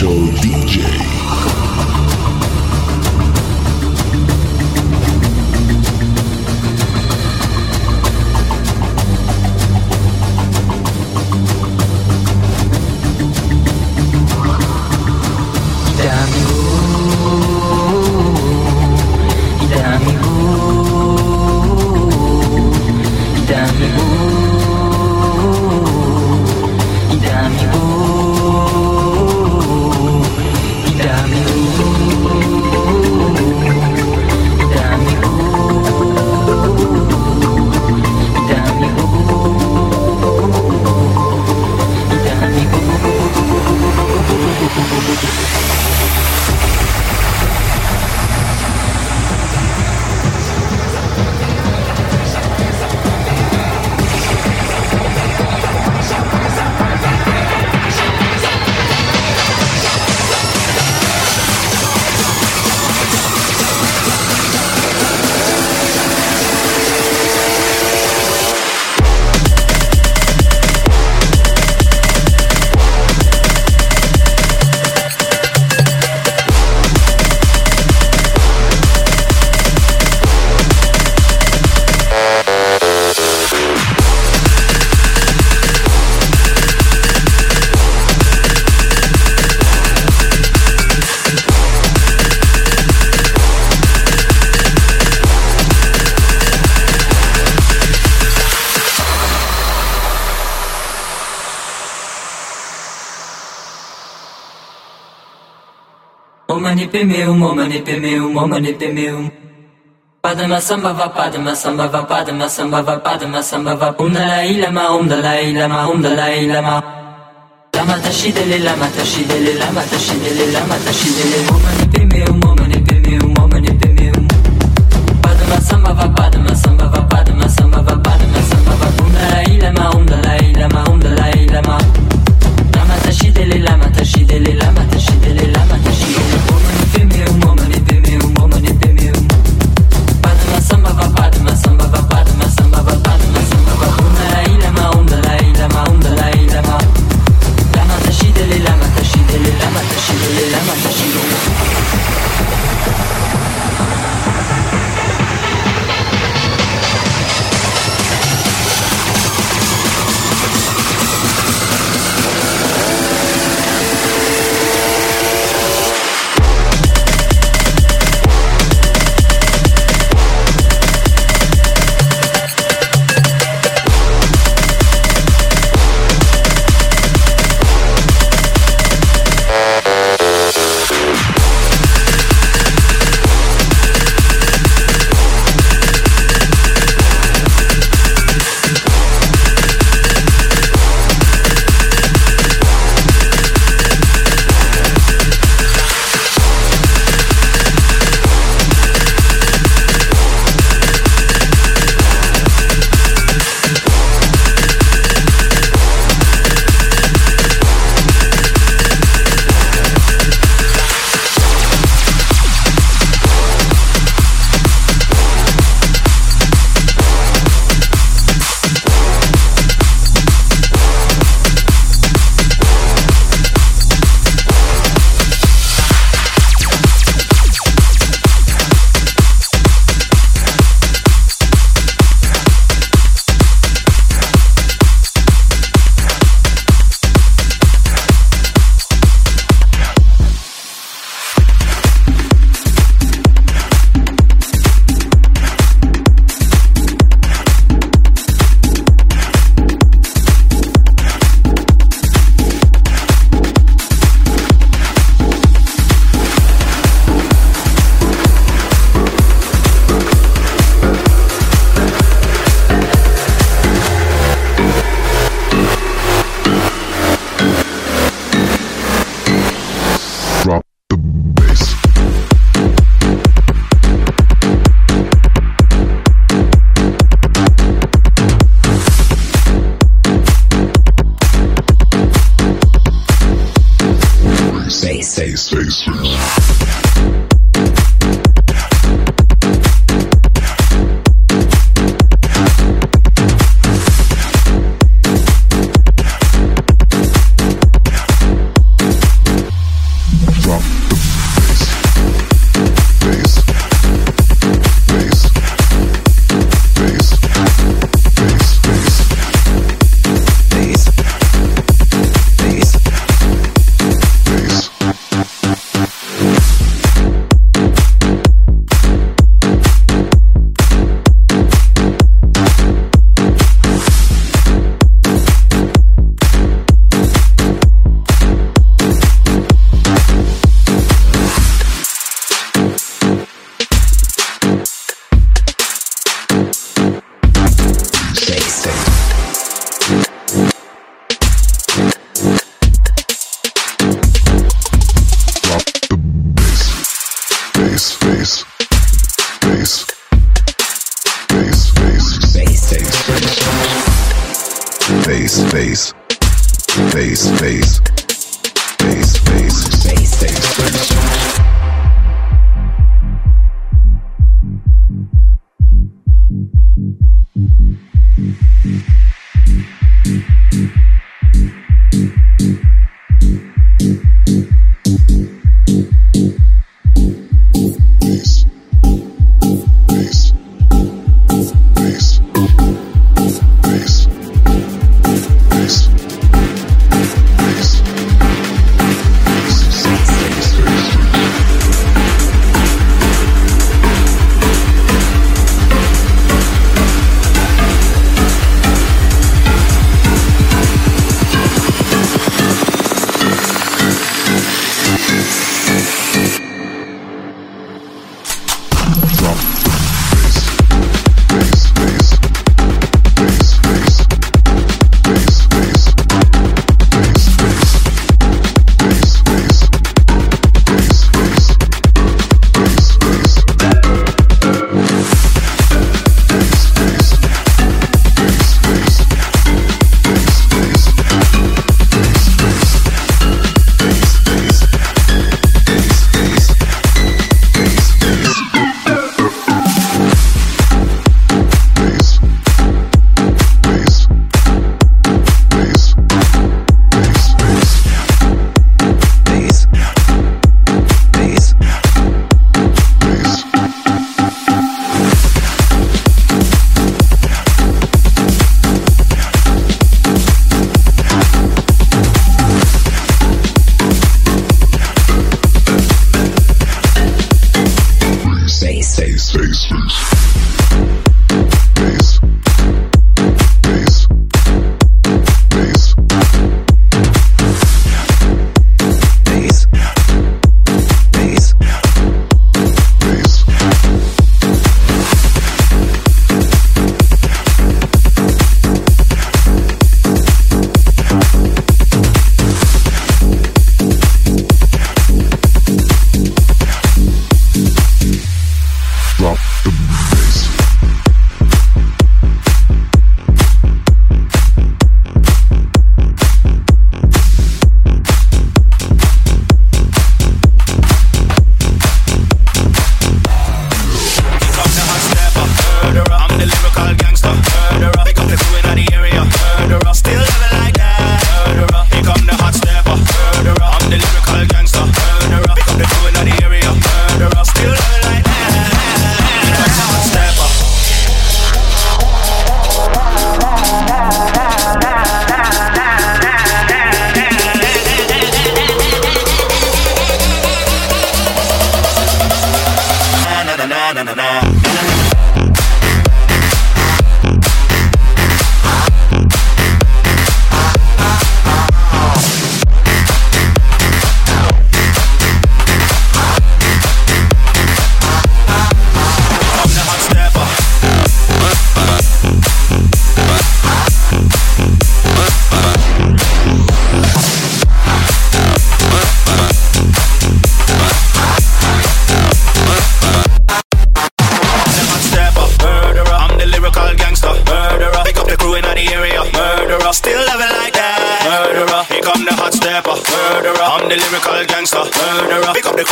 Official DJ. Manipe meu, mo manipe meu, mo manipe meu. Padma samba va padma samba va padma samba va padma samba va um dalai lama um dalai lama um dalai lama. Lama tashidele lama tashidele lama tashidele lama tashidele mo manipe meu, mo manipe meu, mo manipe meu. Padma samba va padma samba va padma samba va padma samba va um dalai lama um dalai lama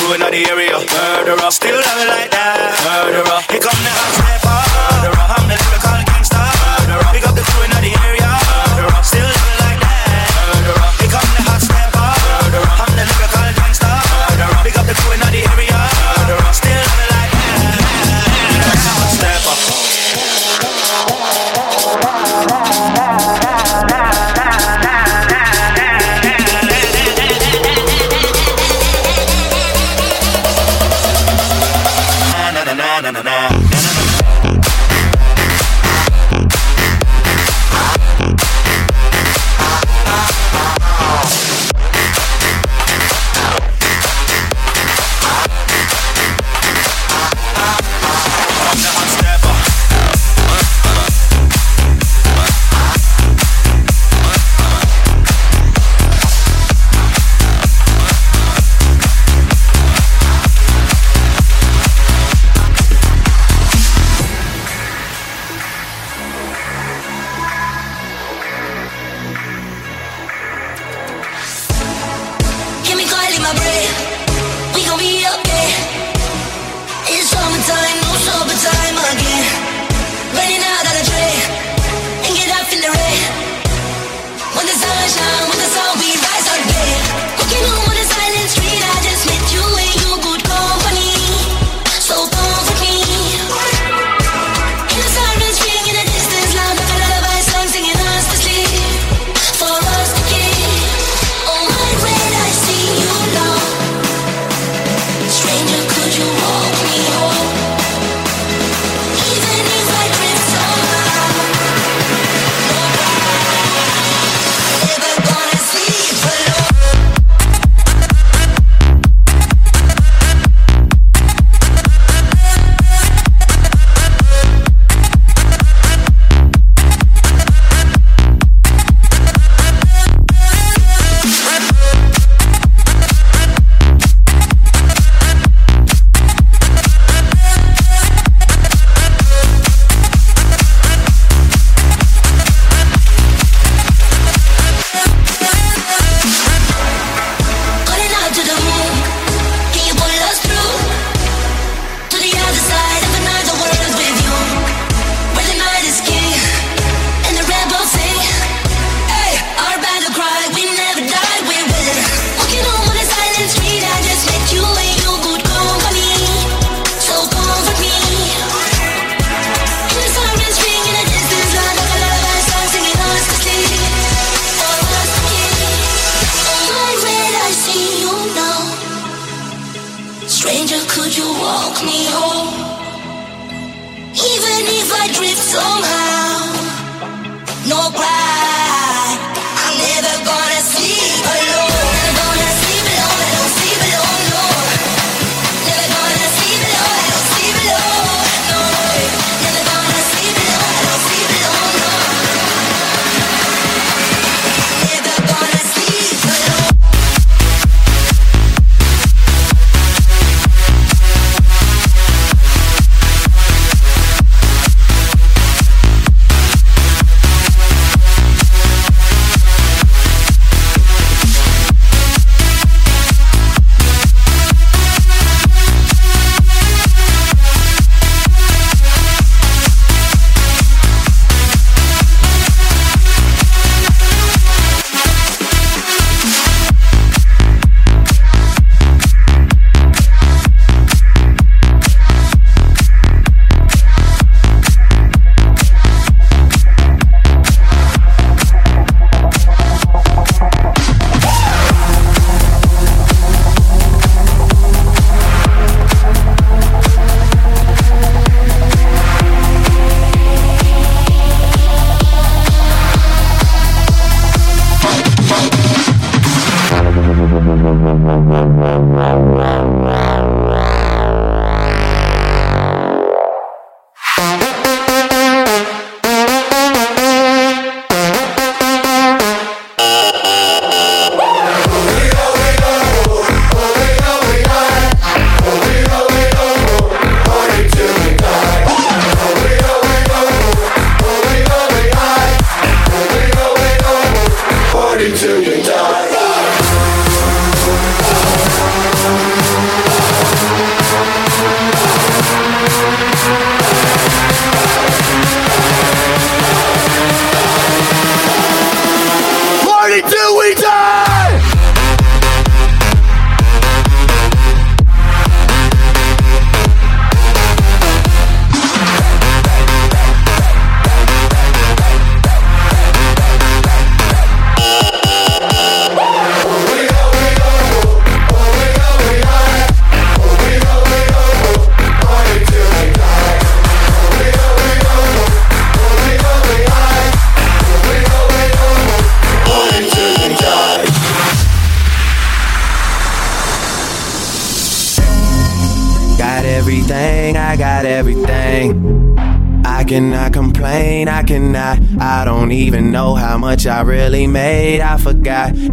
doing out the area. Murderer, still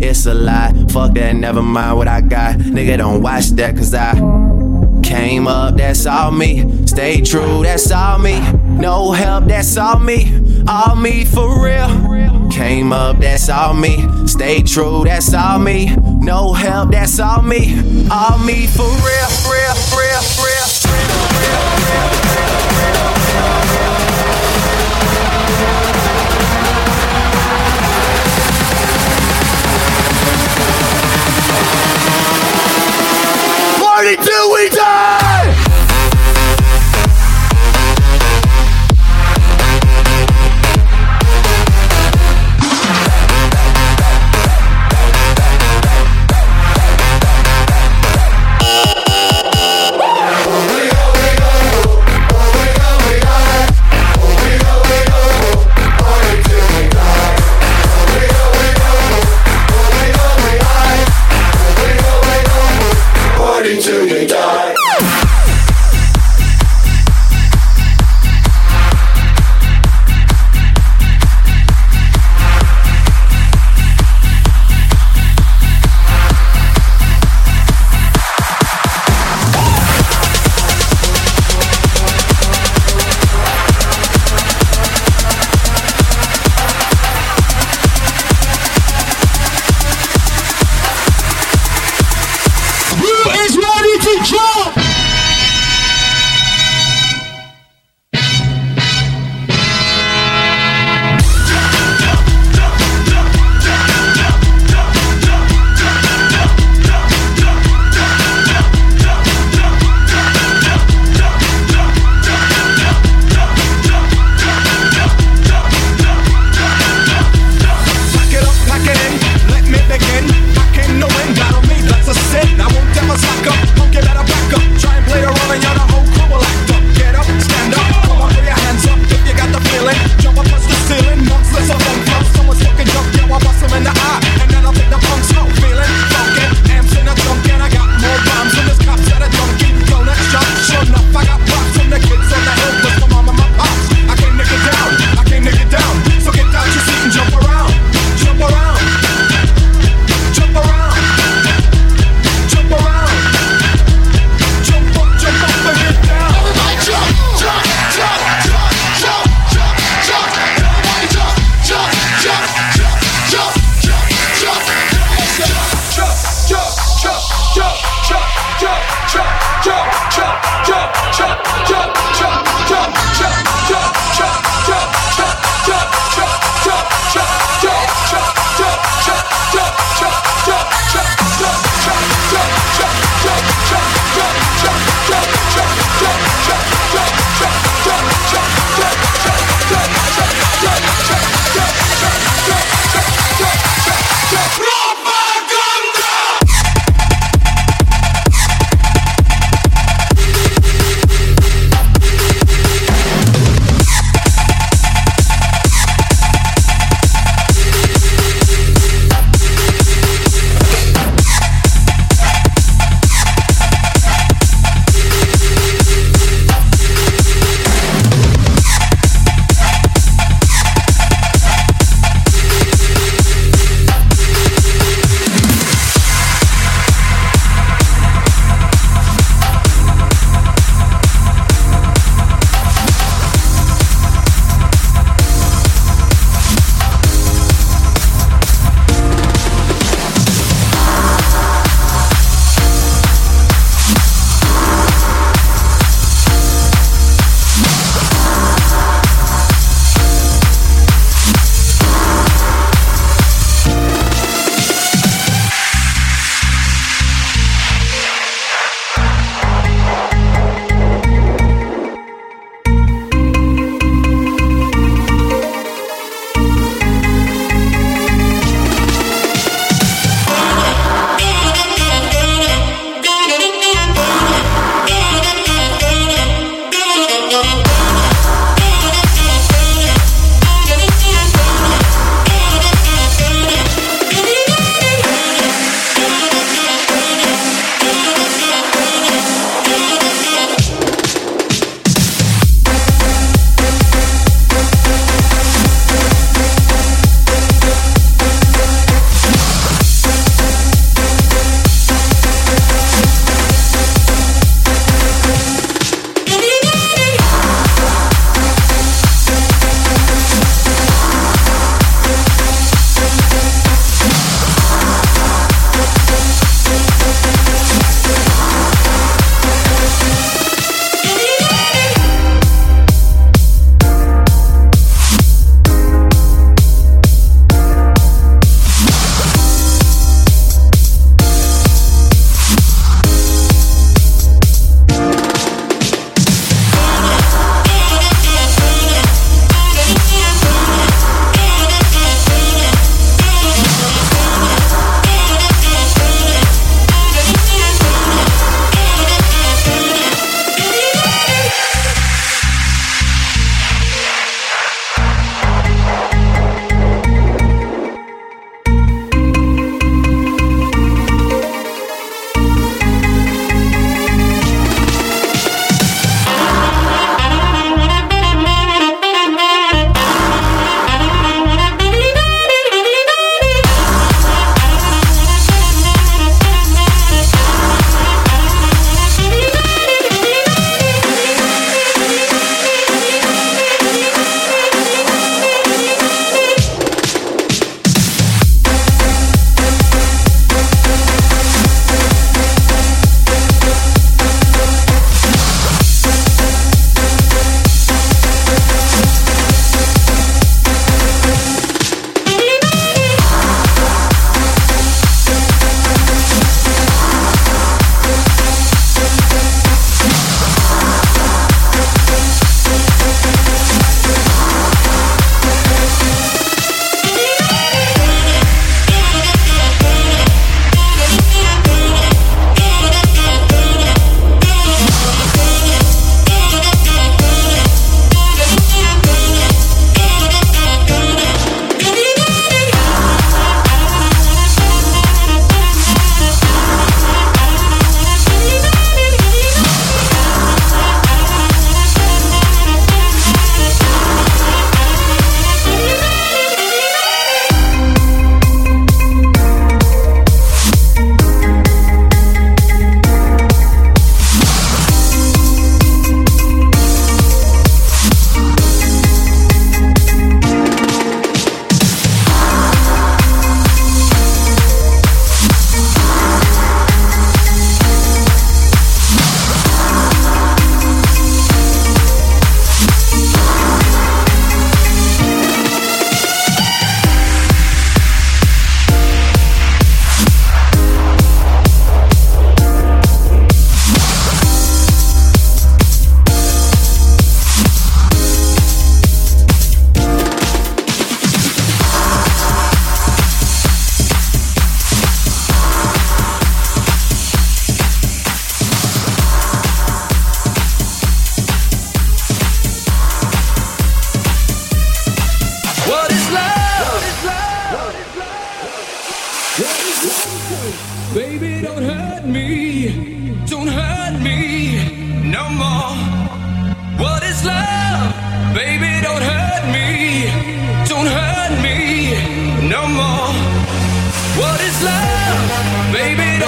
it's a lie. Fuck that, never mind what I got. Nigga, don't watch that, cause I came up, that's all me. Stay true, that's all me. No help, that's all me. All me for real. Came up, that's all me. Stay true, that's all me. No help, that's all me. All me for real, real, real, real, real, real, real. Party till we die!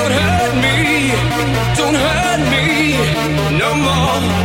Don't hurt me, don't hurt me no more.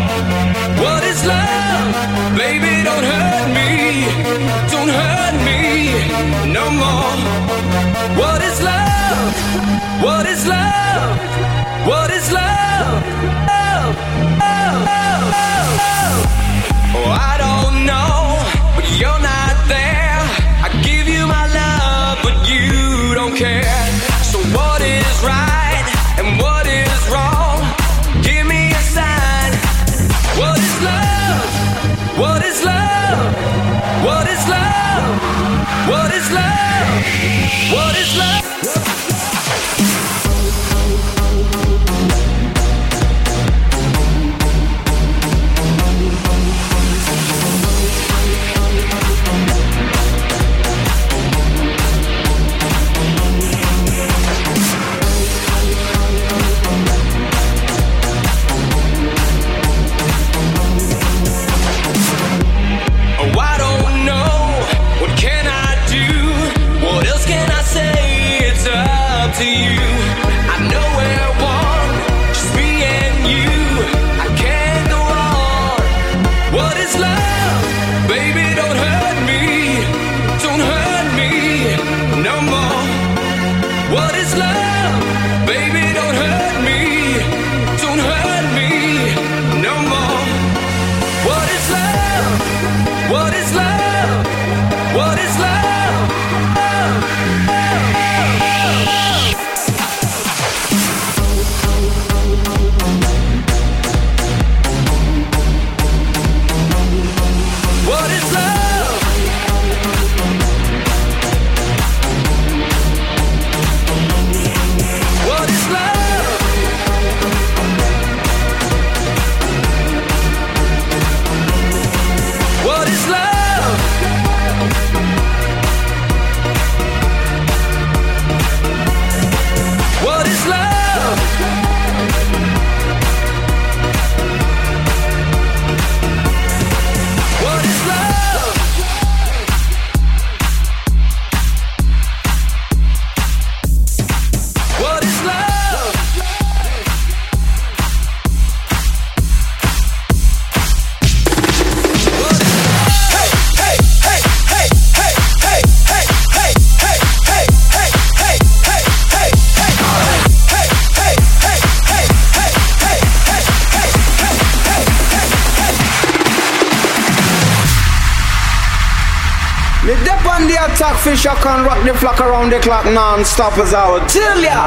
Fish I can rock the flock around the clock non-stop as I would tell ya.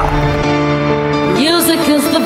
Music is the